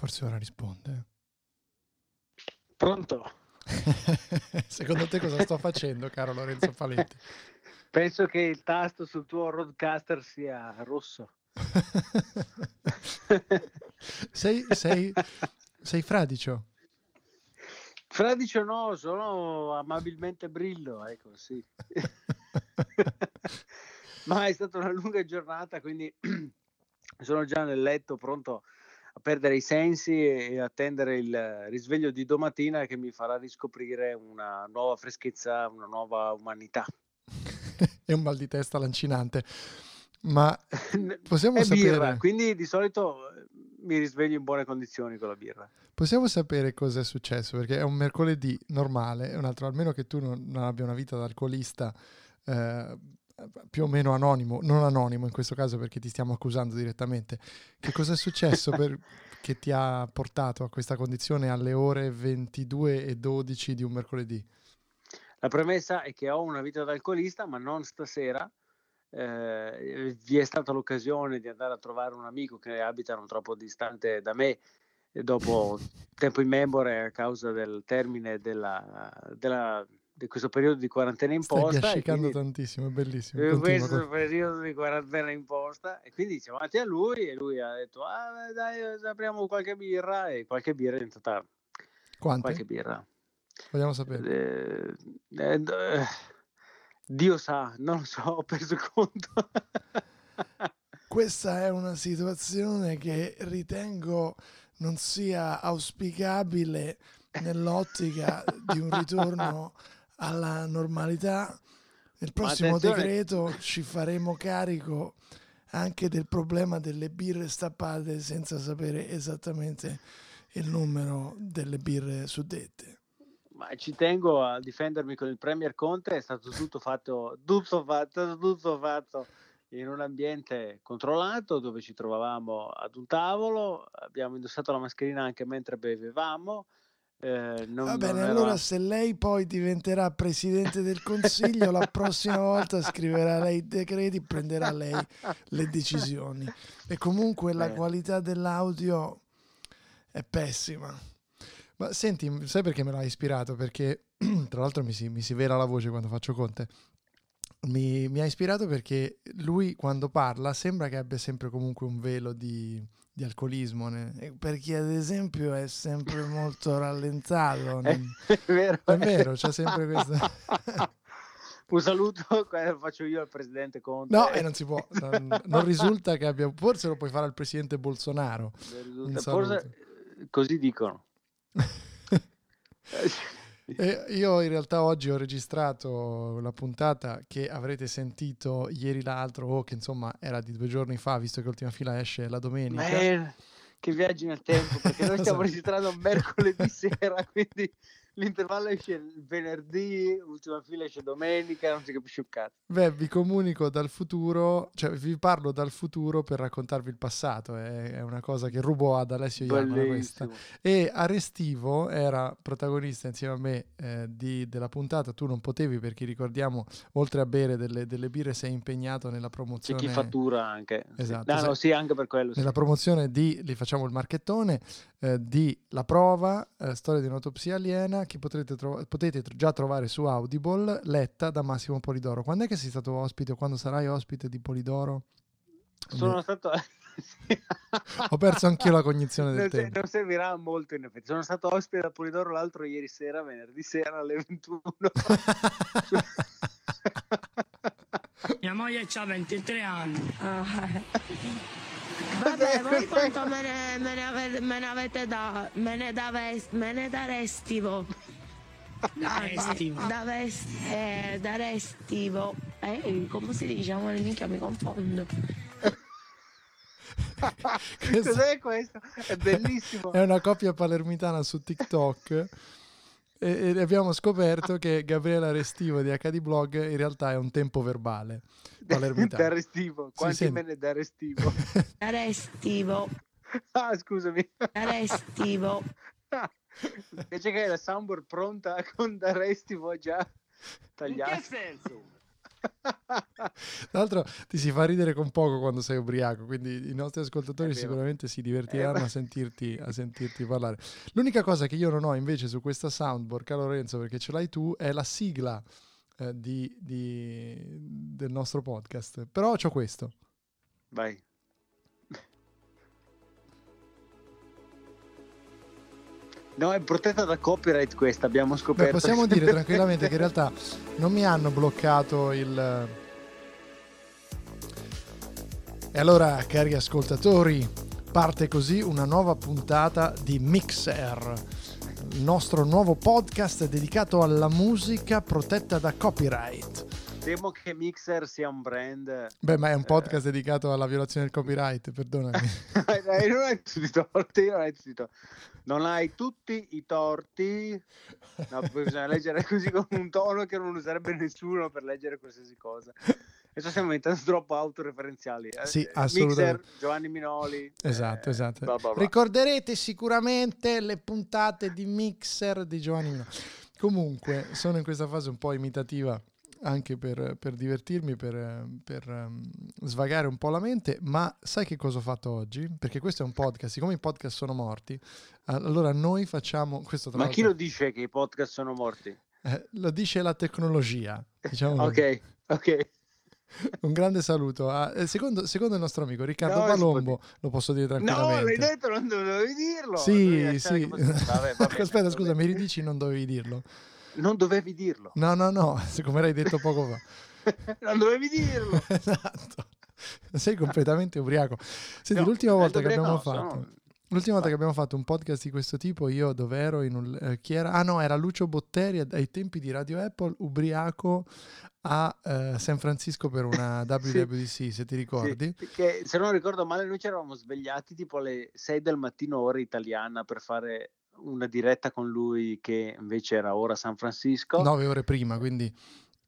Forse ora risponde. Pronto? Secondo te cosa sto facendo, caro Lorenzo Paletti? Penso che il tasto sul tuo roadcaster sia rosso. sei, sei, sei fradicio? Fradicio no, sono amabilmente brillo, ecco sì. Ma è stata una lunga giornata, quindi sono già nel letto pronto a perdere i sensi e attendere il risveglio di domattina che mi farà riscoprire una nuova freschezza, una nuova umanità. e un mal di testa lancinante. Ma possiamo è sapere... birra, quindi di solito eh, mi risveglio in buone condizioni con la birra. Possiamo sapere cosa è successo? Perché è un mercoledì normale, un altro, almeno che tu non, non abbia una vita da alcolista eh, più o meno anonimo, non anonimo in questo caso perché ti stiamo accusando direttamente. Che cosa è successo per, che ti ha portato a questa condizione alle ore 22 e 12 di un mercoledì? La premessa è che ho una vita da alcolista, ma non stasera. Eh, vi è stata l'occasione di andare a trovare un amico che abita non troppo distante da me dopo tempo immemore a causa del termine della, della di questo periodo di quarantena imposta. Stai ascicando quindi, tantissimo, è bellissimo. Continua, questo periodo di quarantena imposta e quindi siamo andati a lui e lui ha detto ah, dai apriamo qualche birra e qualche birra è diventata Quante? qualche birra. Vogliamo sapere. Eh, eh, eh, Dio sa, non lo so, ho perso conto. Questa è una situazione che ritengo non sia auspicabile nell'ottica di un ritorno alla normalità. Nel prossimo decreto ci faremo carico anche del problema delle birre stappate senza sapere esattamente il numero delle birre suddette. Ma ci tengo a difendermi con il Premier Conte, è stato tutto fatto, tutto fatto, tutto fatto in un ambiente controllato dove ci trovavamo ad un tavolo, abbiamo indossato la mascherina anche mentre bevevamo, eh, non, Va bene, allora era... se lei poi diventerà presidente del consiglio, la prossima volta scriverà lei i decreti, prenderà lei le decisioni. E comunque la qualità dell'audio è pessima. Ma senti, sai perché me l'ha ispirato? Perché tra l'altro mi si, mi si vera la voce quando faccio Conte. Mi, mi ha ispirato perché lui quando parla sembra che abbia sempre comunque un velo di, di alcolismo, perché ad esempio è sempre molto rallentato. È, vero, è vero, c'è sempre questa... Un saluto faccio io al presidente Conte. No, e non si può, non, non, risulta che abbia, forse lo puoi fare al presidente Bolsonaro. Forse, così dicono. E io in realtà oggi ho registrato la puntata che avrete sentito ieri l'altro o che insomma era di due giorni fa, visto che l'ultima fila esce la domenica. Man, che viaggi nel tempo, perché noi stiamo registrando mercoledì sera, quindi l'intervallo esce il venerdì, l'ultima fila esce domenica, non si capisce un cazzo. Beh, vi comunico dal futuro, cioè vi parlo dal futuro per raccontarvi il passato, è, è una cosa che rubo ad Alessio Iamano questa. E Arestivo era protagonista insieme a me eh, di, della puntata, tu non potevi perché ricordiamo, oltre a bere delle, delle birre sei impegnato nella promozione. C'è chi fattura anche. Esatto. No, no, sì, anche per quello. Nella sì. promozione di, li facciamo il marchettone, eh, di La Prova, eh, storia di un'autopsia aliena, che potrete tro- potete già trovare su Audible, letta da Massimo Polidoro. Quando è che sei stato ospite o quando sarai ospite di Polidoro? Sono Beh. stato... Ho perso anch'io la cognizione del non tempo. Non servirà molto in effetti. Sono stato ospite da Polidoro l'altro ieri sera, venerdì sera alle 21. Mia moglie ha 23 anni. Vabbè, voi quanto me ne, me ne, avete, me ne avete da... me ne, dave, me ne darestivo. Darestivo. Da, vest, eh, darestivo. Eh, come si dice? Ma minchia mi confondo. Cos'è questo? È bellissimo. È una coppia palermitana su TikTok e, e, abbiamo scoperto che Gabriele Restivo di HD Blog in realtà è un tempo verbale palermitano. da restivo, quanti sì, me ne da restivo? Da restivo. Ah, scusami. Da restivo. Invece che la soundboard pronta con da restivo già tagliato. In che senso? Tra l'altro ti si fa ridere con poco quando sei ubriaco, quindi i nostri ascoltatori sicuramente si divertiranno Eh, a, sentirti, a sentirti parlare. L'unica cosa che io non ho invece su questa soundboard, caro Lorenzo, perché ce l'hai tu, è la sigla eh, di- di- del nostro podcast. Però c'ho questo. Vai. No, è protetta da copyright questa, abbiamo Beh, scoperto. possiamo dire tranquillamente che in realtà non mi hanno bloccato il... E allora, cari ascoltatori, parte così una nuova puntata di Mixer, il nostro nuovo podcast dedicato alla musica protetta da copyright. Temo che Mixer sia un brand. Beh, ma è un podcast dedicato alla violazione del copyright, perdonami. Eh, non hai tutti i torti, non hai torti. Non hai tutti i torti. No, bisogna leggere così con un tono che non userebbe nessuno per leggere qualsiasi cosa. Adesso stiamo diventando troppo autoreferenziali. eh. Sì, Mixer, assolutamente. Giovanni Minoli. Esatto, eh, esatto. bla bla bla. Ricorderete sicuramente le puntate di Mixer di Giovanni Mino. Comunque, sono in questa fase un po' imitativa anche per, per divertirmi, per, per, ehm, svagare un po' la mente, ma sai che cosa ho fatto oggi? Perché questo è un podcast, siccome i podcast sono morti, allora noi facciamo questo tra Ma chi lo dice che i podcast sono morti? eh, lo dice la tecnologia. Diciamo. Ok, ok. Un grande saluto. a- eh, secondo, secondo il nostro amico Riccardo No, può Palombo, lo posso dire No, tranquillamente. l'hai detto, non dovevi dirlo. Sì, Dovevi sì. Vabbè, va bene, Aspetta, va scusa, mi ridici non dovevi dirlo. Non dovevi dirlo. No, no, no, come l'hai detto poco fa. non dovevi dirlo. esatto. Sei completamente ubriaco. Senti, No, l'ultima eh, volta che dovrei- abbiamo no, fatto sono- L'ultima volta Vai. che abbiamo fatto un podcast di questo tipo, io dove ero in un, eh, chi era? Ah no, era Lucio Botteri ai tempi di Radio Apple, ubriaco a eh, San Francisco per una WWDC, se ti ricordi. Sì, che, se non ricordo male, noi ci eravamo svegliati tipo alle 6 del mattino, ora italiana, per fare una diretta con lui, che invece era ora a San Francisco. Nove ore prima, quindi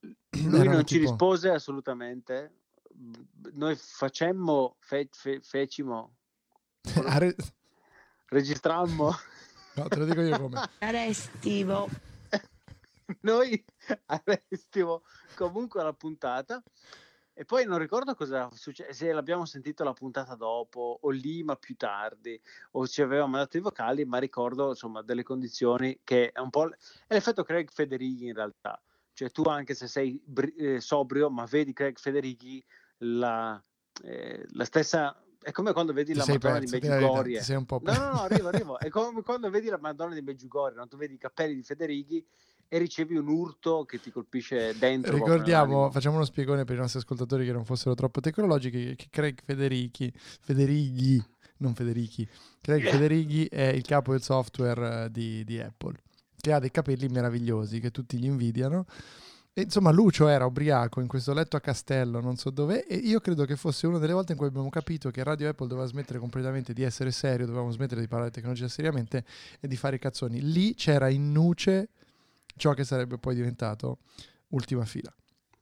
lui non ci tipo- rispose assolutamente. Noi facemmo, fe- fe- fecimo, re- registrammo. no, te lo dico io come. Restivo. noi arrestimo comunque la puntata e poi non ricordo cosa succede se l'abbiamo sentito la puntata dopo o lì ma più tardi o ci aveva mandato i vocali ma ricordo insomma delle condizioni che è un po' l- è l'effetto Craig Federighi in realtà cioè tu anche se sei bri- eh, sobrio ma vedi Craig Federighi la, eh, la stessa è come quando vedi Ti la Madonna perso, di po' No, no, no, arrivo, arrivo. È come quando vedi la Madonna di Meggiugorie, no? tu vedi i capelli di Federighi e ricevi un urto che ti colpisce dentro. Ricordiamo, facciamo uno spiegone per i nostri ascoltatori che non fossero troppo tecnologici, che Craig Federighi, Federighi, non Federichi, Craig Federighi è il capo del software eh, di, di Apple, che ha dei capelli meravigliosi che tutti gli invidiano. E, insomma, Lucio era ubriaco in questo letto a castello, non so dove, e io credo che fosse una delle volte in cui abbiamo capito che Radio Apple doveva smettere completamente di essere serio, dovevamo smettere di parlare di tecnologia seriamente e di fare i cazzoni. Lì c'era in nuce ciò che sarebbe poi diventato ultima fila.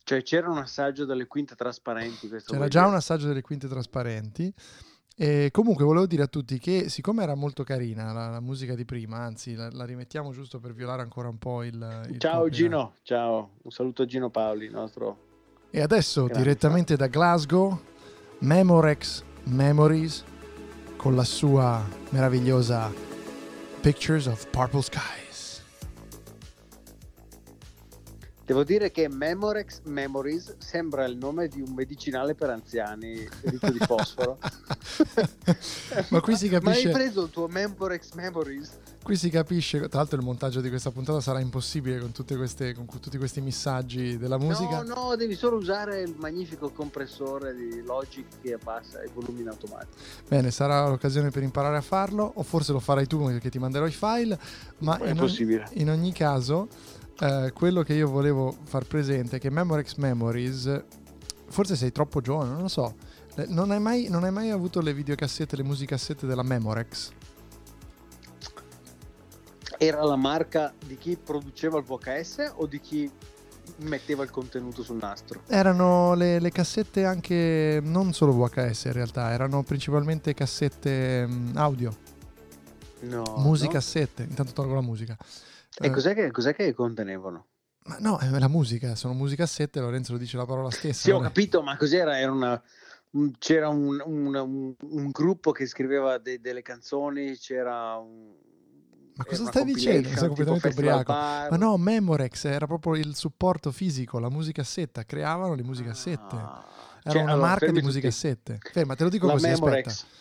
Cioè c'era un assaggio delle quinte trasparenti. C'era già dire? un assaggio delle quinte trasparenti. E comunque volevo dire a tutti che siccome era molto carina la, la musica di prima, anzi la, la rimettiamo giusto per violare ancora un po' il... il Ciao. Gino, ciao. Un saluto a Gino Paoli, nostro... E adesso Grande. direttamente da Glasgow, Memorex Memories con la sua meravigliosa Pictures of Purple Skies. Devo dire che Memorex Memories sembra il nome di un medicinale per anziani ricco di fosforo. Ma qui si Ma capisce- hai preso il tuo Memorex Memories? Qui si capisce, tra l'altro il montaggio di questa puntata sarà impossibile con, tutte queste, con tutti questi messaggi della musica. No, no, devi solo usare il magnifico compressore di Logic che abbassa i volumi in automatico. Bene, sarà l'occasione per imparare a farlo, o forse lo farai tu perché ti manderò i file, ma È in, possibile. in ogni caso eh, quello che io volevo far presente è che Memorex Memories, forse sei troppo giovane, non lo so, eh, non hai mai, non hai mai avuto le videocassette, le musicassette della Memorex? Era la marca di chi produceva il VHS o di chi metteva il contenuto sul nastro? Erano le, le cassette anche, non solo VHS in realtà, erano principalmente cassette mm, audio, No. musicassette, intanto tolgo la musica. E Eh, cos'è che, cos'è che contenevano? Ma no, è la musica, sono musicassette, Lorenzo lo dice la parola stessa. Sì, ho capito, ma cos'era? Era una, c'era un, un, un, un, gruppo che scriveva de, delle canzoni, c'era un... Ma cosa stai dicendo? Sei completamente ubriaco. Ma no, Memorex era proprio il supporto fisico, la musicassetta, creavano le musicassette. Ah, era cioè, una allora, marca di musicassette. Ferma, te lo dico la così, Memorex. aspetta.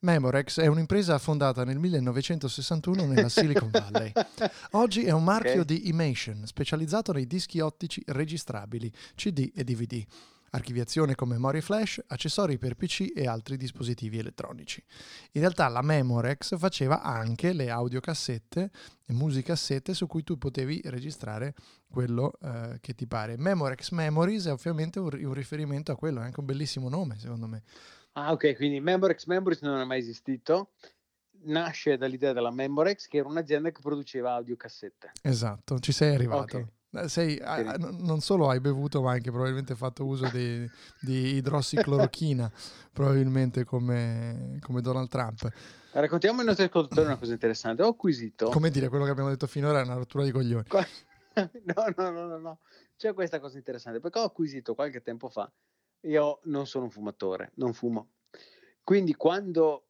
Memorex è un'impresa fondata nel 1961 nella Silicon Valley. Oggi è un marchio okay. di Imation, specializzato nei dischi ottici registrabili, CD e DVD archiviazione con memorie flash, accessori per PC e altri dispositivi elettronici. In realtà la Memorex faceva anche le audiocassette e musicassette su cui tu potevi registrare quello eh, che ti pare. Memorex Memories è ovviamente un, un riferimento a quello, è anche un bellissimo nome secondo me. Ah, ok, quindi Memorex Memories non è mai esistito. Nasce dall'idea della Memorex, che era un'azienda che produceva audiocassette. Esatto, ci sei arrivato. Okay. Eh, sei, a, non solo hai bevuto, ma anche probabilmente fatto uso di, di idrossiclorochina, probabilmente come, come, Donald Trump. Raccontiamo ai nostri ascoltatori una cosa interessante. Ho acquisito. Come dire, quello che abbiamo detto finora è una rottura di coglioni. No, no, no, no, no. C'è questa cosa interessante perché ho acquisito qualche tempo fa io non sono un fumatore, non fumo. Quindi quando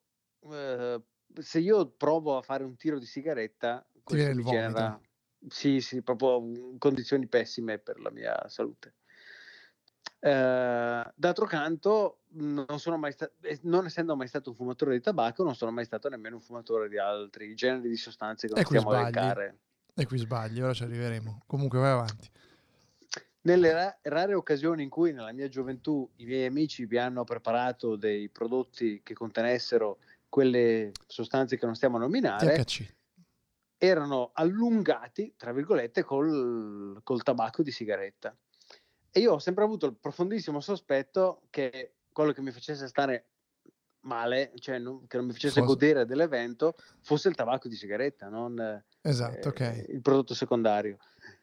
eh, se io provo a fare un tiro di sigaretta, questo mi genera sì, sì, proprio condizioni pessime per la mia salute. Eh, d'altro canto, non, sono mai sta- non essendo mai stato un fumatore di tabacco, non sono mai stato nemmeno un fumatore di altri generi di sostanze che non stiamo a elencare. E qui sbagli, ora ci arriveremo. Comunque vai avanti nelle ra- rare occasioni in cui nella mia gioventù i miei amici vi hanno preparato dei prodotti che contenessero quelle sostanze che non stiamo a nominare, THC. erano allungati, tra virgolette, col, col tabacco di sigaretta. E io ho sempre avuto il profondissimo sospetto che quello che mi facesse stare male, cioè non, che non mi facesse Fosse... godere dell'evento, fosse il tabacco di sigaretta, non esatto, eh, okay. il prodotto secondario.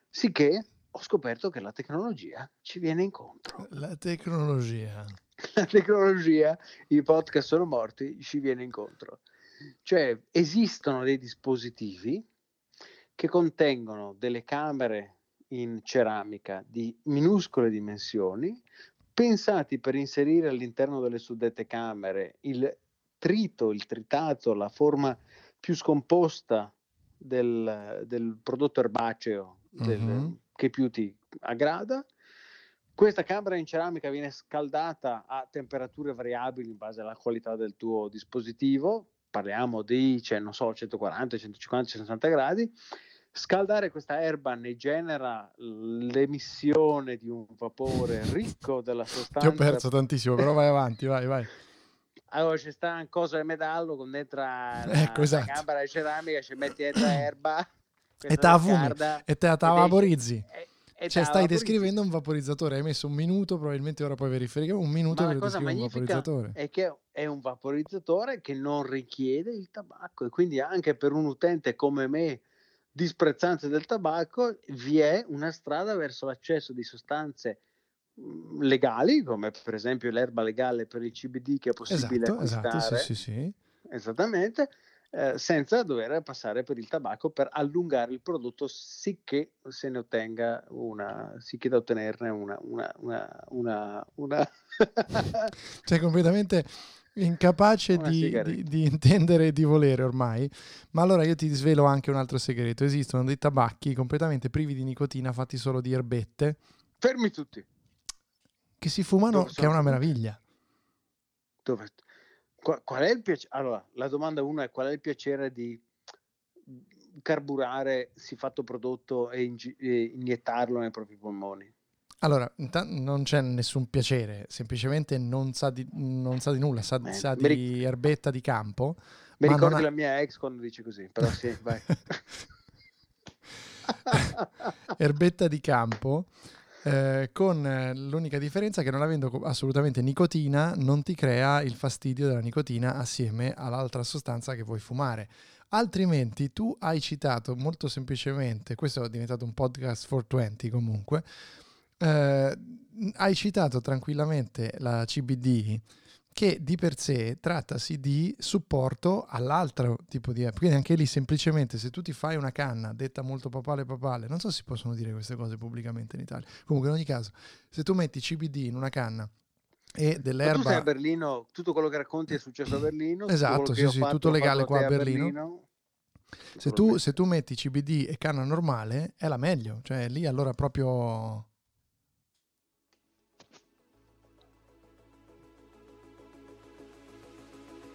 Sicché ho scoperto che la tecnologia ci viene incontro. La tecnologia. La tecnologia, i podcast sono morti, ci viene incontro. Cioè esistono dei dispositivi che contengono delle camere in ceramica di minuscole dimensioni, pensati per inserire all'interno delle suddette camere il trito, il tritato, la forma più scomposta del, del prodotto erbaceo, del, mm-hmm che più ti aggrada. Questa camera in ceramica viene scaldata a temperature variabili in base alla qualità del tuo dispositivo, parliamo di, cioè, non so, 140, 150, 160 gradi. Scaldare questa erba ne genera l'emissione di un vapore ricco della sostanza. Ti ho perso tantissimo, però vai avanti, vai, vai. Allora c'è sta un coso di metallo con dentro la, ecco, esatto. la camera di ceramica, ci metti dentro erba e te la fumi e te la vaporizzi. E, e cioè, stai descrivendo un vaporizzatore. Hai messo un minuto, probabilmente ora puoi verificare. Un minuto Ma per descrivere un vaporizzatore. È che è un vaporizzatore che non richiede il tabacco. E quindi anche per un utente come me, disprezzante del tabacco, vi è una strada verso l'accesso di sostanze mm, legali, come per esempio l'erba legale per il CBD che è possibile esatto, acquistare. Esatto, sì, sì, sì. Esattamente eh, senza dover passare per il tabacco per allungare il prodotto sicché se ne ottenga una, sicché da ottenerne una, una, una, una, una... cioè completamente incapace di, di, di, intendere e di volere ormai. Ma allora io ti svelo anche un altro segreto. Esistono dei tabacchi completamente privi di nicotina, fatti solo di erbette. Fermi tutti. Che si fumano, che è una meraviglia. Dove? Qual, qual è il piacere? Allora, la domanda uno è qual è il piacere di carburare siffatto prodotto e, ingi- e iniettarlo nei propri polmoni? Allora, non c'è nessun piacere, semplicemente non sa di, non sa di nulla, sa, eh, sa di ric- erbetta di campo. Mi ricordo ha... la mia ex quando dice così, però sì, vai. erbetta di campo eh, con eh, l'unica differenza che non avendo assolutamente nicotina non ti crea il fastidio della nicotina assieme all'altra sostanza che vuoi fumare. Altrimenti tu hai citato molto semplicemente, questo è diventato un podcast 420 comunque, eh, hai citato tranquillamente la CBD che di per sé trattasi di supporto all'altro tipo di app. Quindi anche lì semplicemente se tu ti fai una canna detta molto papale papale, non so se si possono dire queste cose pubblicamente in Italia. Comunque in ogni caso, se tu metti CBD in una canna e dell'erba... Ma tu sei a Berlino, tutto quello che racconti è successo a Berlino. Esatto, sì, sì, tutto legale qua a Berlino. Berlino. Se tu, se tu metti CBD e canna normale è la meglio, cioè lì allora proprio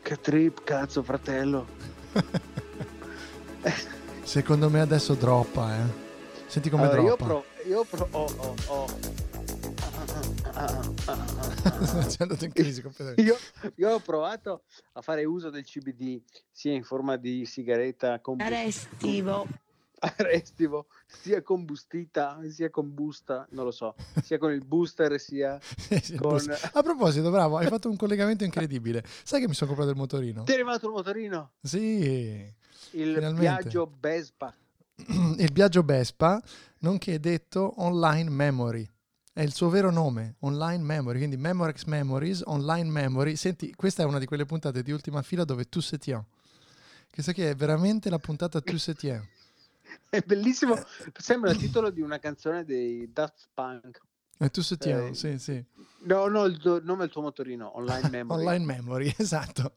Che trip, cazzo, fratello. Secondo me adesso droppa, eh. Senti come allora, droppa. Io, pro, io pro, oh, oh, oh. Io, io, ho provato a fare uso del CBD sia in forma di sigaretta combustivo restivo sia combustita sia combusta, non lo so, sia con il booster sia con... A proposito, bravo, hai fatto un collegamento incredibile. Sai che mi sono comprato il motorino? Ti è arrivato il motorino? Sì. Il finalmente. viaggio Vespa. il viaggio Vespa, nonché detto Online Memory. È il suo vero nome, Online Memory, quindi Memorex Memories, Online Memory. Senti, questa è una di quelle puntate di ultima fila dove tu setiamo. Che sai che è veramente la puntata tu setiamo. È bellissimo, sembra il titolo di una canzone dei Daft Punk. E tu sentiamo, eh, sì, sì. No, no, il tuo, nome del tuo motorino, Online Memory. Online Memory, esatto.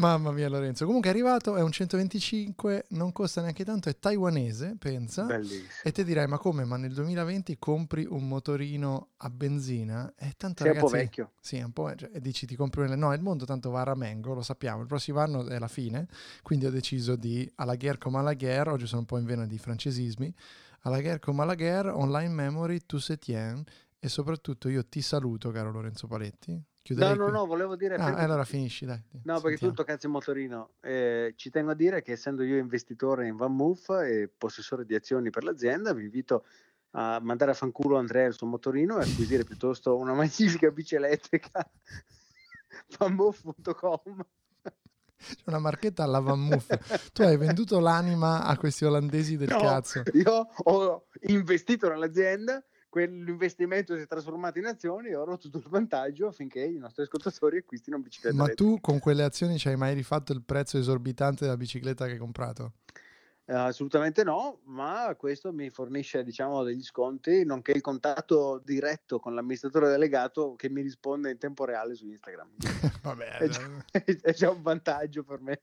Mamma mia Lorenzo, comunque è arrivato, è un 125, non costa neanche tanto, è taiwanese, pensa. Bellissimo. E te dirai, ma come? Ma nel 2020 compri un motorino a benzina? È tanto Sei ragazzi, un po' vecchio. Sì, un po' cioè, e dici ti compri un... No, il mondo tanto va a ramengo, lo sappiamo, il prossimo anno è la fine, quindi ho deciso di, alla guerra come alla guerra, oggi sono un po' in vena di francesismi, alla guerra come alla guerra, online memory, tu se tien, e soprattutto io ti saluto, caro Lorenzo Paletti, Chiuderei no, no, no, volevo dire... Ah, perché... allora finisci, dai. No, perché tu toccato il motorino. Eh, ci tengo a dire che essendo io investitore in Van Moof e possessore di azioni per l'azienda, vi invito a mandare a fanculo Andrea il suo motorino e acquisire piuttosto una magnifica bici elettrica vanmoof.com c'è una marchetta alla Van Moof. tu hai venduto l'anima a questi olandesi del no, cazzo. Io ho investito nell'azienda quell'investimento si è trasformato in azioni e ora ho tutto il vantaggio affinché i nostri ascoltatori acquistino una bicicletta. Ma elettrica. tu con quelle azioni ci hai mai rifatto il prezzo esorbitante della bicicletta che hai comprato? Uh, assolutamente no, ma questo mi fornisce diciamo, degli sconti, nonché il contatto diretto con l'amministratore delegato che mi risponde in tempo reale su Instagram. Vabbè, è, già, è già un vantaggio per me.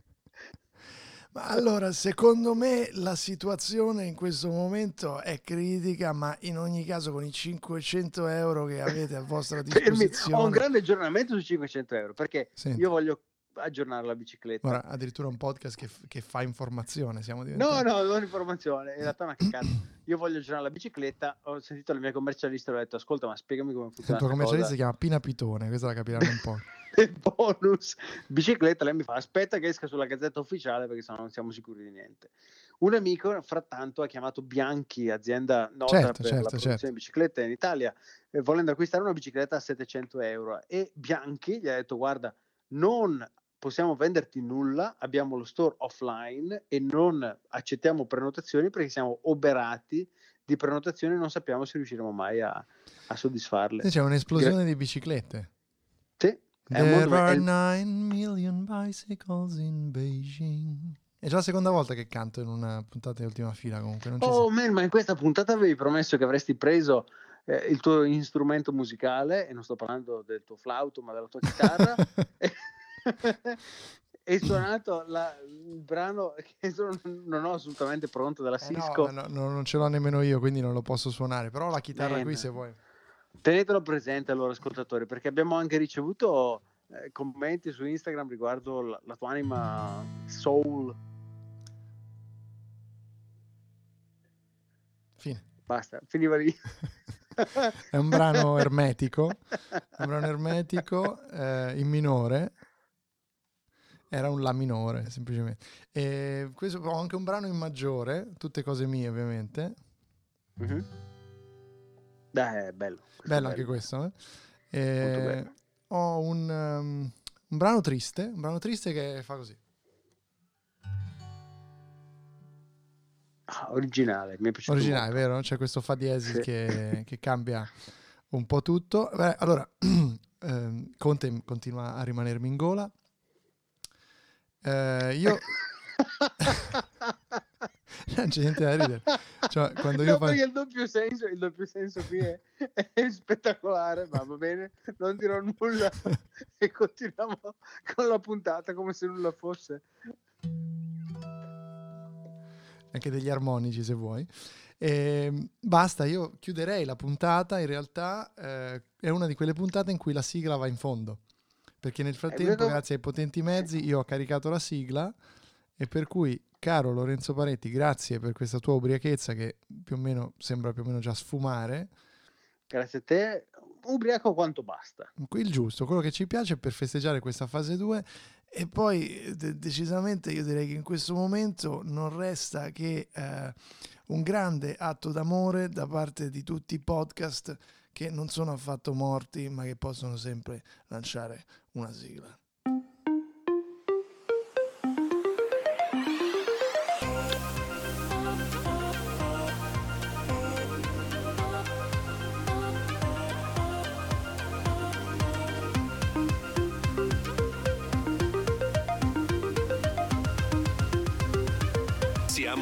Allora, secondo me la situazione in questo momento è critica, ma in ogni caso con i 500 euro che avete a vostra disposizione... Ho un grande aggiornamento su 500 euro, perché Senti. io voglio aggiornare la bicicletta. Ora, addirittura un podcast che, che fa informazione, siamo diventati... No, no, non informazione, in realtà una cazzo. Io voglio aggiornare la bicicletta, ho sentito la mia commercialista e ho detto, ascolta, ma spiegami come funziona. Il tuo commercialista si chiama Pina Pitone, questa la capiranno un po'. bonus bicicletta, lei mi fa aspetta che esca sulla gazzetta ufficiale perché sennò non siamo sicuri di niente. Un amico, frattanto, ha chiamato Bianchi, azienda nota certo, per certo, la produzione certo. di biciclette in Italia, eh, volendo acquistare una bicicletta a 700 euro. E Bianchi gli ha detto: Guarda, non possiamo venderti nulla, abbiamo lo store offline e non accettiamo prenotazioni perché siamo oberati di prenotazioni e non sappiamo se riusciremo mai a, a soddisfarle. C'è un'esplosione Gra- di biciclette. There are 9 million bicycles in Beijing. È già la seconda volta che canto in una puntata di ultima fila comunque. oh, man, ma in questa puntata avevi promesso che avresti preso eh, il tuo strumento musicale, e non sto parlando del tuo flauto, ma della tua chitarra, e suonato la, il brano che sono, non ho assolutamente pronto della Cisco. Eh no, no, non ce l'ho nemmeno io, quindi non lo posso suonare, però la chitarra man. qui se vuoi. Tenetelo presente allora ascoltatori perché abbiamo anche ricevuto eh, commenti su Instagram riguardo la, la tua anima soul. Fine. Basta, finiva lì. è un brano ermetico, un brano ermetico eh, in minore. Era un La minore, semplicemente. E questo ho anche un brano in maggiore, tutte cose mie ovviamente. Mm-hmm. Beh, bello. Bello anche questo. Eh? E ho un, um, un brano triste, un brano triste che fa così. Ah, originale, mi è piaciuto. Originale, molto. vero? C'è questo fa diesis sì. che, che, cambia un po' tutto. Beh, allora, eh, Conte continua a rimanermi in gola. Eh, io... non c'è niente da ridere. Cioè, quando io no, faccio... il doppio senso, il doppio senso qui è, è spettacolare, ma va bene, non dirò nulla e continuiamo con la puntata come se nulla fosse. Anche degli armonici se vuoi. E basta, io chiuderei la puntata. In realtà eh, è una di quelle puntate in cui la sigla va in fondo. Perché nel frattempo, vedo... grazie ai potenti mezzi, io ho caricato la sigla. E per cui, caro Lorenzo Paretti, grazie per questa tua ubriachezza che più o meno sembra più o meno già sfumare. Grazie a te, ubriaco quanto basta. Il giusto, quello che ci piace per festeggiare questa fase 2 e poi de- decisamente io direi che in questo momento non resta che eh, un grande atto d'amore da parte di tutti i podcast che non sono affatto morti ma che possono sempre lanciare una sigla.